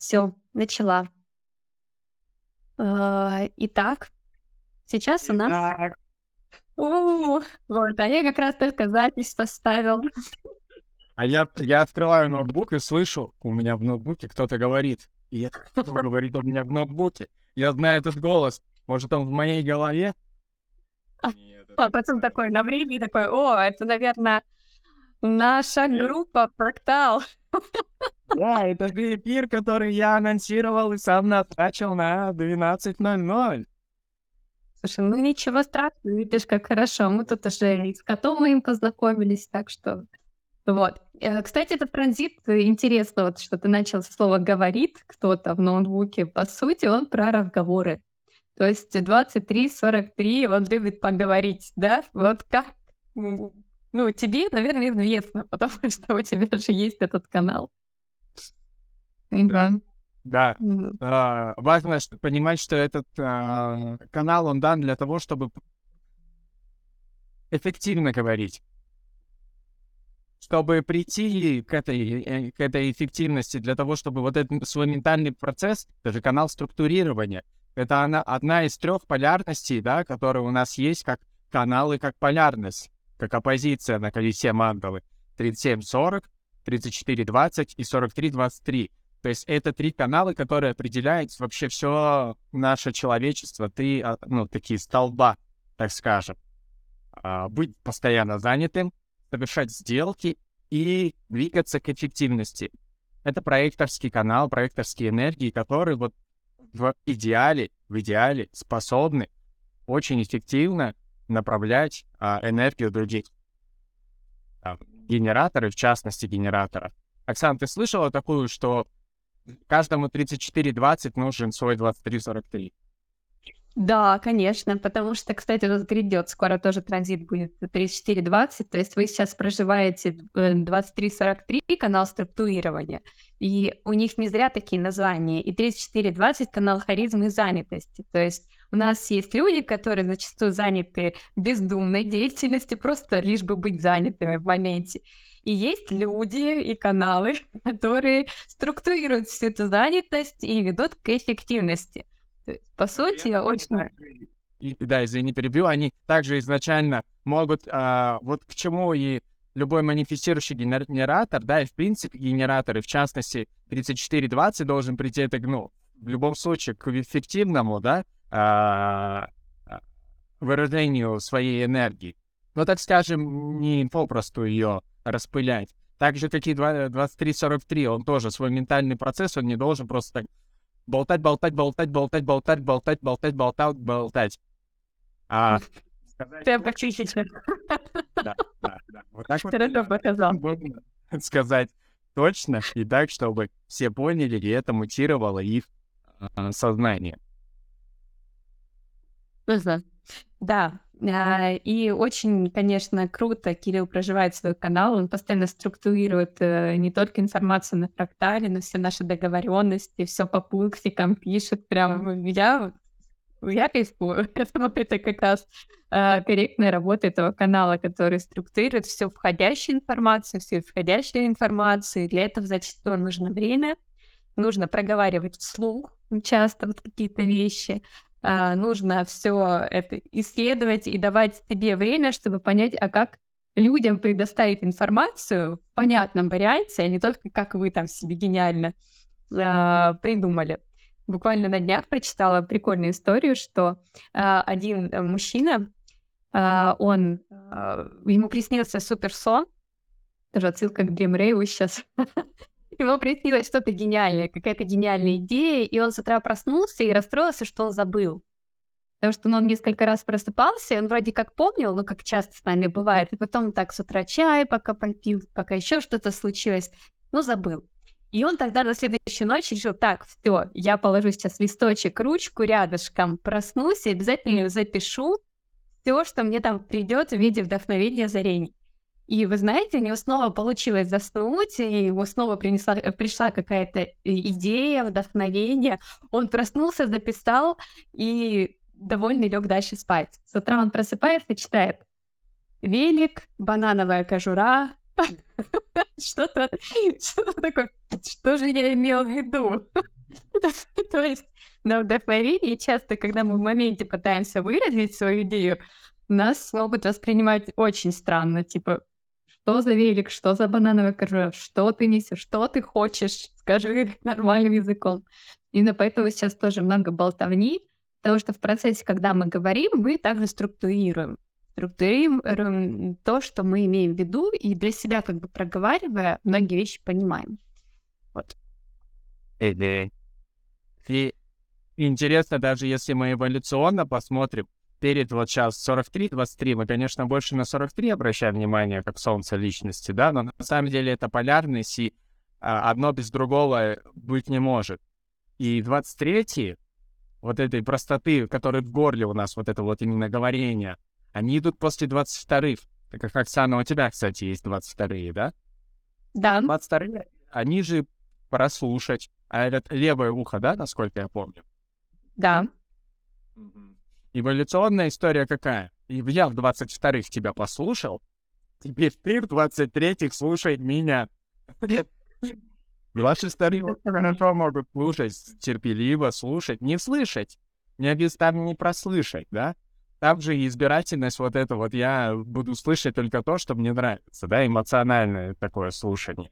Все, начала. А, итак, сейчас у нас... Вот, а я как раз только запись поставил. а я, я открываю ноутбук и слышу, у меня в ноутбуке кто-то говорит. И это кто говорит у меня в ноутбуке. Я знаю этот голос. Может, он в моей голове? А, Нет, это А потом такой на времени такой, о, это, наверное, наша группа Фрактал. Да, это же эфир, который я анонсировал и сам назначил на 12.00. Слушай, ну ничего страшного, видишь, как хорошо. Мы тут уже и с котом моим познакомились, так что вот. Э, Кстати, этот транзит, э, интересно, вот что ты начал со слова «говорит» кто-то в ноутбуке. По сути, он про разговоры. То есть 23-43 он любит поговорить, да? Вот как? Ну, тебе, наверное, известно, потому что у тебя же есть этот канал. Да. Да. А, важно понимать, что этот а, канал, он дан для того, чтобы эффективно говорить. Чтобы прийти к этой, э, к этой эффективности, для того, чтобы вот этот свой ментальный процесс, это же канал структурирования, это она, одна из трех полярностей, да, которые у нас есть как каналы, как полярность, как оппозиция на колесе мандалы. 37-40, 34-20 и 43-23. То есть это три канала, которые определяют вообще все наше человечество. Три, а, ну, такие столба, так скажем. А, Быть постоянно занятым, совершать сделки и двигаться к эффективности. Это проекторский канал, проекторские энергии, которые вот в идеале, в идеале способны очень эффективно направлять а, энергию других. Там, генераторы, в частности, генератора. Оксана, ты слышала такую, что каждому 34-20 нужен свой 23-43? Да, конечно, потому что, кстати, вот грядет, скоро тоже транзит будет 34-20, то есть вы сейчас проживаете э, 23-43 канал структурирования, и у них не зря такие названия, и 34-20 канал харизмы и занятости, то есть у нас есть люди, которые зачастую заняты бездумной деятельностью, просто лишь бы быть занятыми в моменте. И есть люди и каналы, которые структурируют всю эту занятость и ведут к эффективности. То есть, по сути, очень... И, да, извини, перебью. Они также изначально могут, а, вот к чему и любой манифестирующий генер- генератор, да, и в принципе генератор, и в частности 3420 должен прийти, это, ну, в любом случае к эффективному, да, а, а, выражению своей энергии. Но, так скажем, не попросту ее распылять. Так же, как и два- 2343, он тоже свой ментальный процесс, он не должен просто так болтать, болтать, болтать, болтать, болтать, болтать, болтать, болтать, болтать. А, сказать Прям как чистить. да, да, да. Вот так вот Хорошо показал. можно сказать точно и так, чтобы все поняли, и это мутировало их а, сознание. Да, и очень, конечно, круто Кирилл проживает свой канал, он постоянно структурирует э, не только информацию на фрактале, но все наши договоренности, все по пунктикам пишет, прям я, я кайфую. Это как раз а, корректная работа этого канала, который структурирует всю входящую информацию, всю исходящую информацию. И Для этого зачастую нужно время, нужно проговаривать вслух часто вот какие-то вещи, а, нужно все это исследовать и давать себе время, чтобы понять, а как людям предоставить информацию в понятном варианте, а не только как вы там себе гениально а, придумали. Буквально на днях прочитала прикольную историю, что а, один э, мужчина, а, он, а, ему приснился суперсон, тоже отсылка к Дрим Рейву сейчас, Ему приснилось что-то гениальное, какая-то гениальная идея, и он с утра проснулся и расстроился, что он забыл. Потому что ну, он несколько раз просыпался, он вроде как помнил, ну, как часто с нами бывает, и потом так с утра чай пока попил, пока еще что-то случилось, ну, забыл. И он тогда на следующую ночь решил, так, все, я положу сейчас листочек, ручку рядышком, проснусь и обязательно запишу все, что мне там придет в виде вдохновения озарений. И вы знаете, у него снова получилось заснуть, и ему снова принесла, э, пришла какая-то э, идея, вдохновение. Он проснулся, записал и довольный лег дальше спать. С утра он просыпается читает велик, банановая кожура, что-то что такое, что же я имел в виду? То есть на вдохновении часто, когда мы в моменте пытаемся выразить свою идею, нас могут воспринимать очень странно, типа, что за велик, что за банановый коржа, что ты несешь, что ты хочешь, скажи нормальным языком. Именно поэтому сейчас тоже много болтовни, потому что в процессе, когда мы говорим, мы также структурируем. Структурируем то, что мы имеем в виду, и для себя, как бы проговаривая, многие вещи понимаем. Вот. И интересно, даже если мы эволюционно посмотрим, перед вот сейчас 43-23, мы, конечно, больше на 43 обращаем внимание, как солнце личности, да, но на самом деле это полярность, и а, одно без другого быть не может. И 23 вот этой простоты, которая в горле у нас, вот это вот именно говорение, они идут после 22-х. Так как, Оксана, у тебя, кстати, есть 22-е, да? Да. 22-е, они же прослушать, а это левое ухо, да, насколько я помню? Да. Эволюционная история какая? Я в 22-х тебя послушал, теперь ты в 23-х слушай меня. Ваши старые хорошо могут слушать, терпеливо слушать, не слышать. Не обязательно не прослышать, да? Там же избирательность вот это вот, я буду слышать только то, что мне нравится, да, эмоциональное такое слушание.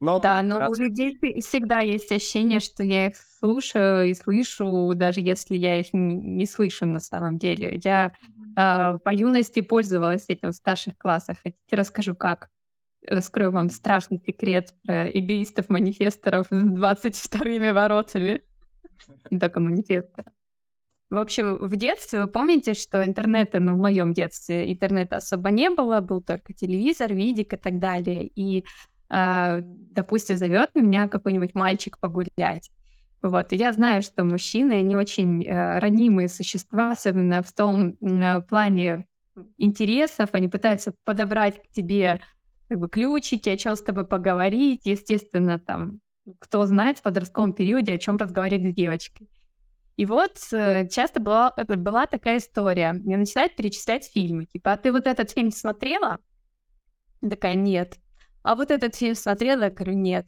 Но да, но раз... у людей всегда есть ощущение, что я их слушаю и слышу, даже если я их не слышу на самом деле. Я э, по юности пользовалась этим в старших классах. Хотите, расскажу как? Раскрою вам страшный секрет про эгоистов-манифесторов с 22 воротами. Не только манифесторов. В общем, в детстве вы помните, что интернета, ну, в моем детстве интернета особо не было, был только телевизор, видик и так далее. И допустим, зовет меня какой-нибудь мальчик погулять. Вот, и я знаю, что мужчины, они очень э, ранимые существа, особенно в том э, плане интересов, они пытаются подобрать к тебе как бы ключики, о чем с тобой поговорить, естественно, там, кто знает в подростковом периоде, о чем разговаривать с девочкой. И вот э, часто была, была такая история. Мне начинают перечислять фильмы. Типа, а ты вот этот фильм смотрела? Я такая, нет а вот этот фильм смотрела? Я говорю, нет.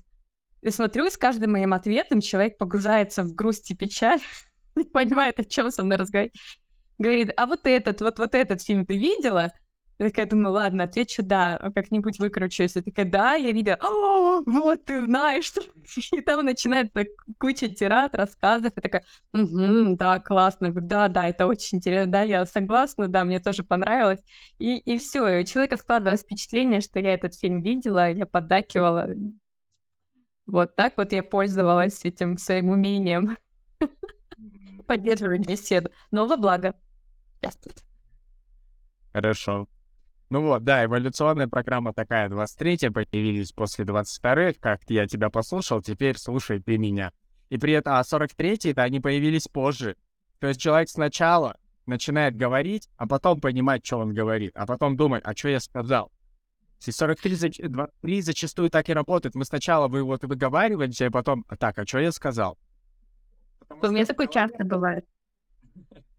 И смотрю, и с каждым моим ответом человек погружается в грусть и печаль, не понимает, о чем со мной разговаривать. Говорит, а вот этот, вот, вот этот фильм ты видела? Я такая думаю, ладно, отвечу да, как-нибудь выкручусь. Я такая, да, я видела, вот ты знаешь. И там начинается куча тират, рассказов. И такая, угу, да, классно, да, да, это очень интересно, да, я согласна, да, мне тоже понравилось. И, и все, и у человека складывалось впечатление, что я этот фильм видела, я поддакивала. Вот так вот я пользовалась этим своим умением поддерживать беседу. Но во благо. Хорошо. Ну вот, да, эволюционная программа такая, 23 появились после 22 как я тебя послушал, теперь слушай ты меня. И при этом, а 43-е-то они появились позже. То есть человек сначала начинает говорить, а потом понимать, что он говорит, а потом думать, а что я сказал. И 43 зач... 23 зачастую так и работает. Мы сначала вы вот выговариваете, а потом, а так, а что я сказал? Потому У меня такое часто бывает.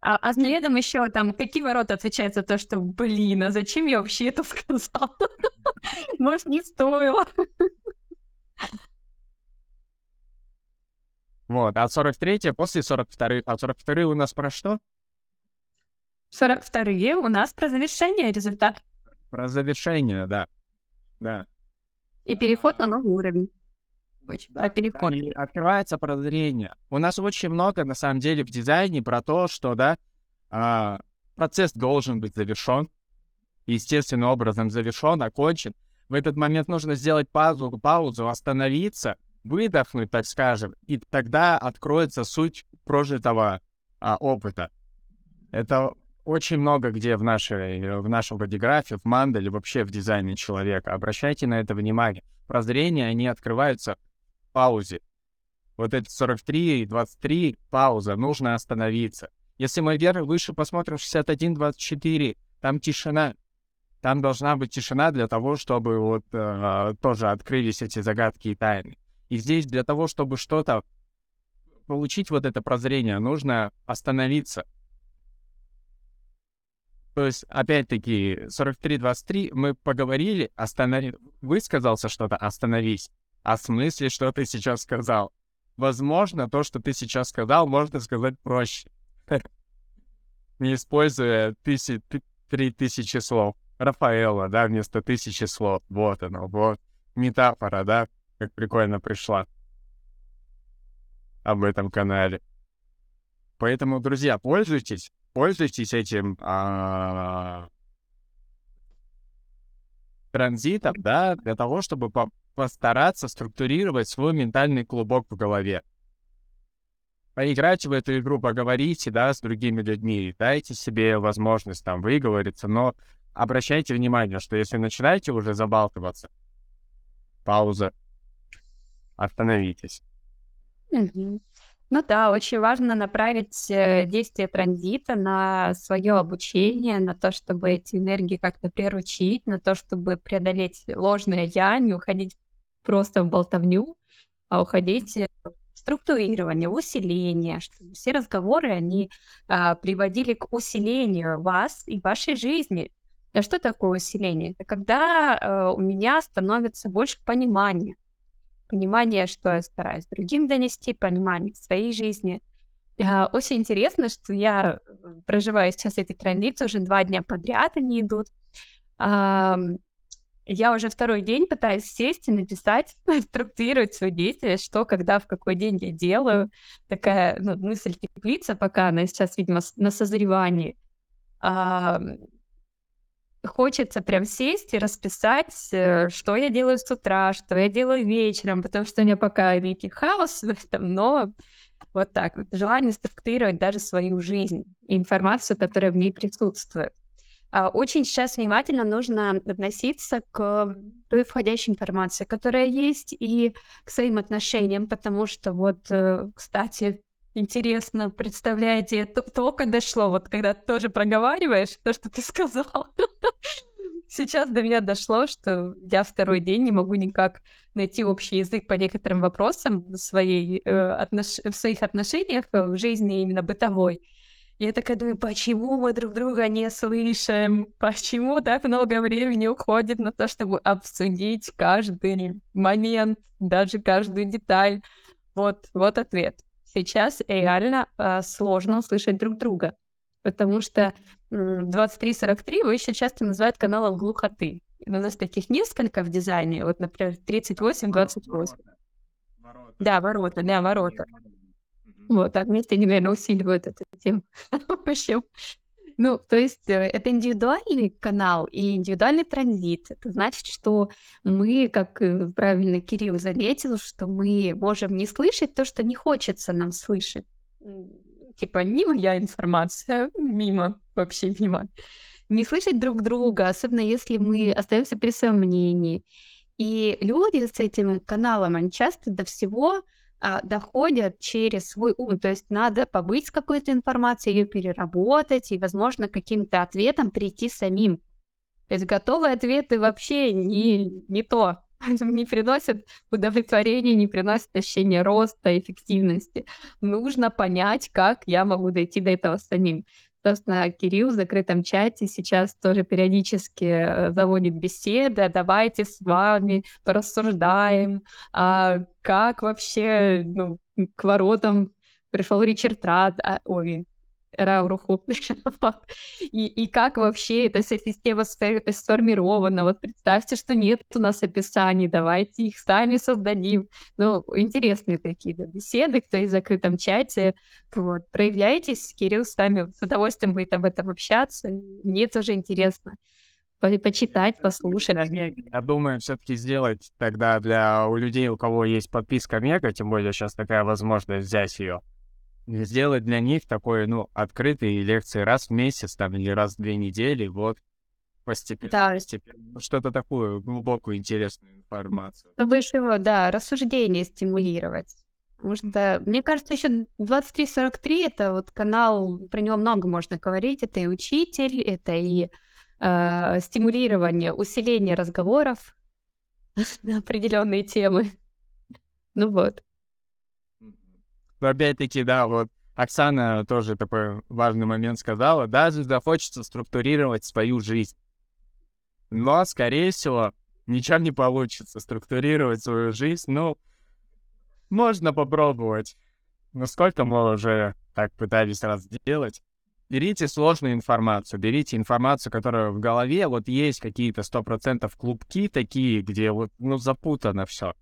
А, а следом еще там, какие ворота отвечают за то, что, блин, а зачем я вообще это сказал? Может, не стоило. Вот, а 43 после 42 а 42 у нас про что? 42 у нас про завершение результата. Про завершение, да. Да. И переход на новый уровень. Да, переход. И открывается прозрение. У нас очень много, на самом деле, в дизайне про то, что, да, а, процесс должен быть завершен, естественным образом завершен, окончен. В этот момент нужно сделать паузу, паузу, остановиться, выдохнуть, так скажем, и тогда откроется суть прожитого а, опыта. Это очень много где в, нашей, в нашем бодиграфе, в манделе, вообще в дизайне человека. Обращайте на это внимание. Прозрения, они открываются паузе. Вот эти 43 и 23, пауза, нужно остановиться. Если мы вверх, выше посмотрим 61, 24, там тишина. Там должна быть тишина для того, чтобы вот э, тоже открылись эти загадки и тайны. И здесь для того, чтобы что-то получить вот это прозрение, нужно остановиться. То есть, опять-таки, 43-23 мы поговорили, останови... высказался что-то, остановись. Смысле, что ты сейчас сказал? Возможно, то, что ты сейчас сказал, можно сказать проще. Не используя три тысячи слов. Рафаэла, да, вместо тысячи слов. Вот оно, вот. Метафора, да, как прикольно пришла об этом канале. Поэтому, друзья, пользуйтесь, пользуйтесь этим а, транзитом, да, для того, чтобы по постараться структурировать свой ментальный клубок в голове. Поиграйте в эту игру, поговорите, да, с другими людьми, дайте себе возможность там выговориться, но обращайте внимание, что если начинаете уже забалтываться, пауза, остановитесь. Ну да, очень важно направить э, действие транзита на свое обучение, на то, чтобы эти энергии как-то приручить, на то, чтобы преодолеть ложное я, не уходить просто в болтовню, а уходить в структурирование, в усиление, чтобы все разговоры, они а, приводили к усилению вас и вашей жизни. А что такое усиление? Это когда а, у меня становится больше понимания, понимание, что я стараюсь другим донести, понимание своей жизни. А, очень интересно, что я проживаю сейчас этой транзиции, уже два дня подряд они идут. Я уже второй день пытаюсь сесть и написать, структурировать свои действия, что, когда, в какой день я делаю. Такая ну, мысль теплица, пока она сейчас, видимо, на созревании. Хочется прям сесть и расписать, э, что я делаю с утра, что я делаю вечером, потому что у меня пока некий хаос в этом, но вот так. Желание структурировать даже свою жизнь информацию, которая в ней присутствует. А, очень сейчас внимательно нужно относиться к той входящей информации, которая есть, и к своим отношениям, потому что вот, э, кстати, Интересно, представляете, это только дошло, вот когда тоже проговариваешь то, что ты сказал. Сейчас до меня дошло, что я второй день не могу никак найти общий язык по некоторым вопросам в, своей, э, отнош... в своих отношениях, э, в жизни именно бытовой. Я такая думаю, почему мы друг друга не слышим? Почему так много времени уходит на то, чтобы обсудить каждый момент, даже каждую деталь? Вот, вот ответ сейчас реально э, сложно услышать друг друга, потому что э, 2343 его еще часто называют каналом глухоты. И у нас таких несколько в дизайне, вот, например, 38-28. Да, ворота, да, ворота. Вот, так вместе наверное, усиливают эту тему. В общем, ну, то есть э, это индивидуальный канал и индивидуальный транзит. Это значит, что мы, как э, правильно Кирилл заметил, что мы можем не слышать то, что не хочется нам слышать. Типа не моя информация, мимо, вообще мимо. Не слышать друг друга, особенно если мы остаемся при своем мнении. И люди с этим каналом, они часто до всего а, доходят через свой ум. То есть надо побыть с какой-то информацией, ее переработать и, возможно, каким-то ответом прийти самим. То есть готовые ответы вообще не, не то, не приносят удовлетворения, не приносят ощущения роста, эффективности. Нужно понять, как я могу дойти до этого самим. Собственно, Кирилл в закрытом чате сейчас тоже периодически э, заводит беседы. Давайте с вами порассуждаем, а как вообще ну, к воротам пришел Ричард Рад, а, ой, Рауруху. и, и как вообще эта вся система сформирована. Вот представьте, что нет у нас описаний, давайте их сами создадим. Ну, интересные такие да, беседы, кто в закрытом чате. Вот. Проявляйтесь, Кирилл с вами с удовольствием будет об этом общаться. Мне тоже интересно почитать, послушать. Я думаю, все-таки сделать тогда для у людей, у кого есть подписка Мега, тем более сейчас такая возможность взять ее, сделать для них такой, ну, открытые лекции раз в месяц там или раз в две недели, вот, постепенно, да. постепенно. Что-то такую глубокую, интересную информацию. Чтобы да, рассуждение стимулировать. Потому что, мне кажется, еще 2343 это вот канал, про него много можно говорить. Это и учитель, это и э, стимулирование, усиление разговоров на определенные темы. Ну вот. Но опять-таки, да, вот Оксана тоже такой важный момент сказала, даже захочется структурировать свою жизнь. Но, скорее всего, ничего не получится структурировать свою жизнь. Ну, можно попробовать. Но сколько мы уже так пытались раз сделать? Берите сложную информацию, берите информацию, которая в голове, вот есть какие-то сто процентов клубки такие, где вот, ну, запутано все.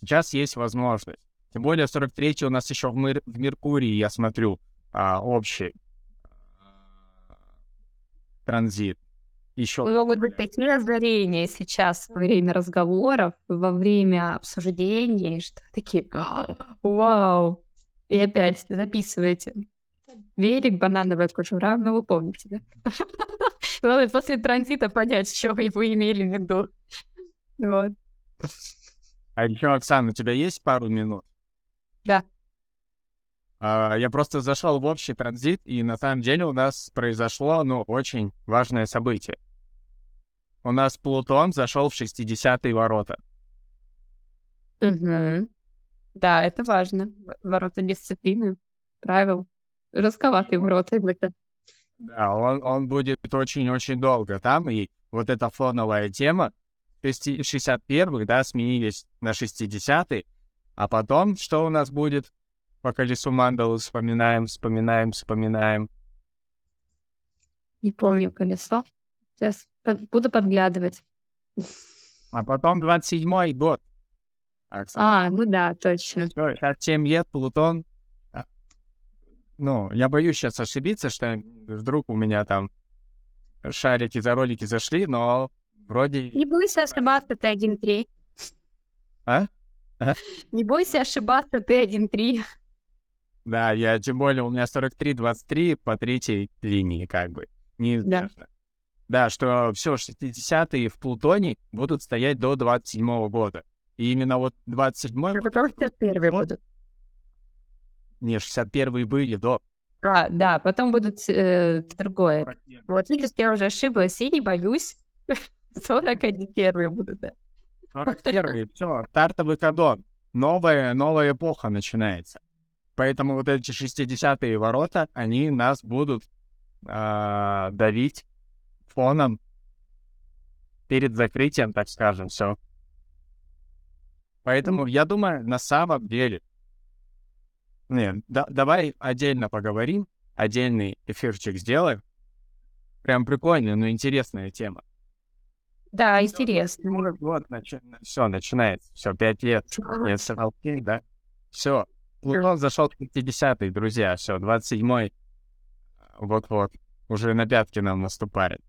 Сейчас есть возможность. Тем более 43-й у нас еще в, Мер- в Меркурии, я смотрю, а, общий а, транзит. Еще. Могут быть такие озарения сейчас во время разговоров, во время обсуждений, что такие, вау, и опять записывайте. Велик, банановая кожура, ну вы помните, да? Главное, после транзита понять, что вы имели в виду. Вот. А еще, Оксана, у тебя есть пару минут? Да. А, я просто зашел в общий транзит, и на самом деле у нас произошло, ну, очень важное событие. У нас Плутон зашел в 60-е ворота. Угу. Да, это важно. Ворота дисциплины, правил. Жестковатые ворота. это. Да, он, он будет очень-очень долго там, и вот эта фоновая тема, 61-х, да, сменились на 60-е, а потом что у нас будет? По колесу мандалы вспоминаем, вспоминаем, вспоминаем. Не помню колесо. Сейчас буду подглядывать. А потом 27-й год. Оксана. А, ну да, точно. Сейчас 7 лет, Плутон. А, ну, я боюсь сейчас ошибиться, что вдруг у меня там шарики за ролики зашли, но вроде... Не бойся ошибаться, ты 1-3. А? А? Не бойся ошибаться, ты 1-3. Да, я тем более у меня 43-23 по третьей линии, как бы. Не Да. Да, что все 60-е в Плутоне будут стоять до 27 года. И именно вот 27-й... Потом 61 будут. Не, 61-е были до. А, да, потом будут э, другое. Вот видишь, я уже ошиблась и не боюсь. 41 первые будут, да. 41 все, стартовый кадон. Новая, новая эпоха начинается. Поэтому вот эти 60-е ворота, они нас будут э, давить фоном перед закрытием, так скажем, все. Поэтому я думаю, на самом деле... Нет, да, давай отдельно поговорим, отдельный эфирчик сделаем. Прям прикольная, но интересная тема. Да, интересно. Вот, начи... все, начинается. Все, пять лет. Нет, да? Все. Плутон зашел в 50-й, друзья. Все, 27-й. Вот-вот. Уже на пятки нам наступает.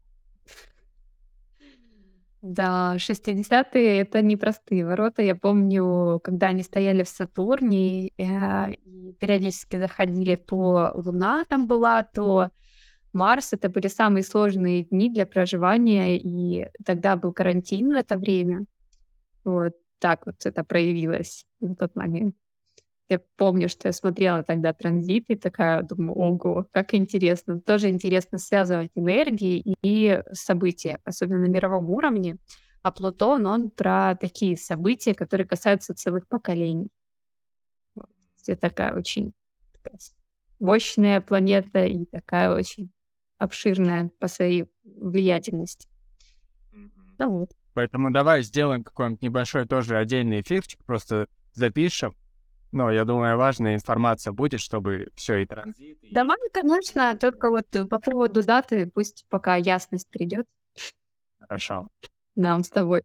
Да, 60-е- это непростые ворота. Я помню, когда они стояли в Сатурне, э, и периодически заходили, то Луна там была, то Марс. Это были самые сложные дни для проживания, и тогда был карантин в это время. Вот так вот это проявилось в тот момент. Я помню, что я смотрела тогда транзит и такая думаю, ого, как интересно. Тоже интересно связывать энергии и события, особенно на мировом уровне. А Плутон, он про такие события, которые касаются целых поколений. Это такая очень такая мощная планета и такая очень обширная по своей влиятельности. Ну вот. Поэтому давай сделаем какой-нибудь небольшой тоже отдельный эфирчик, просто запишем, но я думаю, важная информация будет, чтобы все и транзит. И... Давай, конечно, только вот по поводу даты, пусть пока ясность придет. Хорошо. Нам с тобой.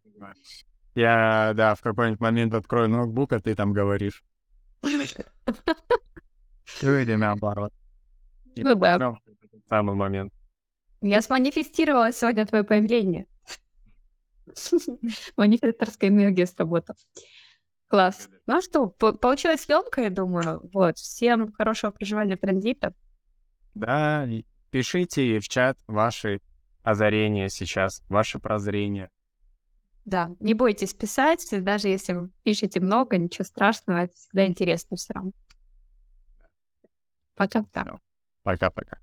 Я, да, в какой-нибудь момент открою ноутбук, а ты там говоришь. Или наоборот. Ну да. Самый момент. Я сманифестировала сегодня твое появление. Манифесторская энергия сработала. Класс. Ну а что, получилось легко, я думаю. Вот. Всем хорошего проживания транзита. Да, пишите в чат ваши озарения сейчас, ваши прозрения. Да, не бойтесь писать, даже если вы пишете много, ничего страшного, это всегда интересно все равно. Пока-пока. Пока-пока.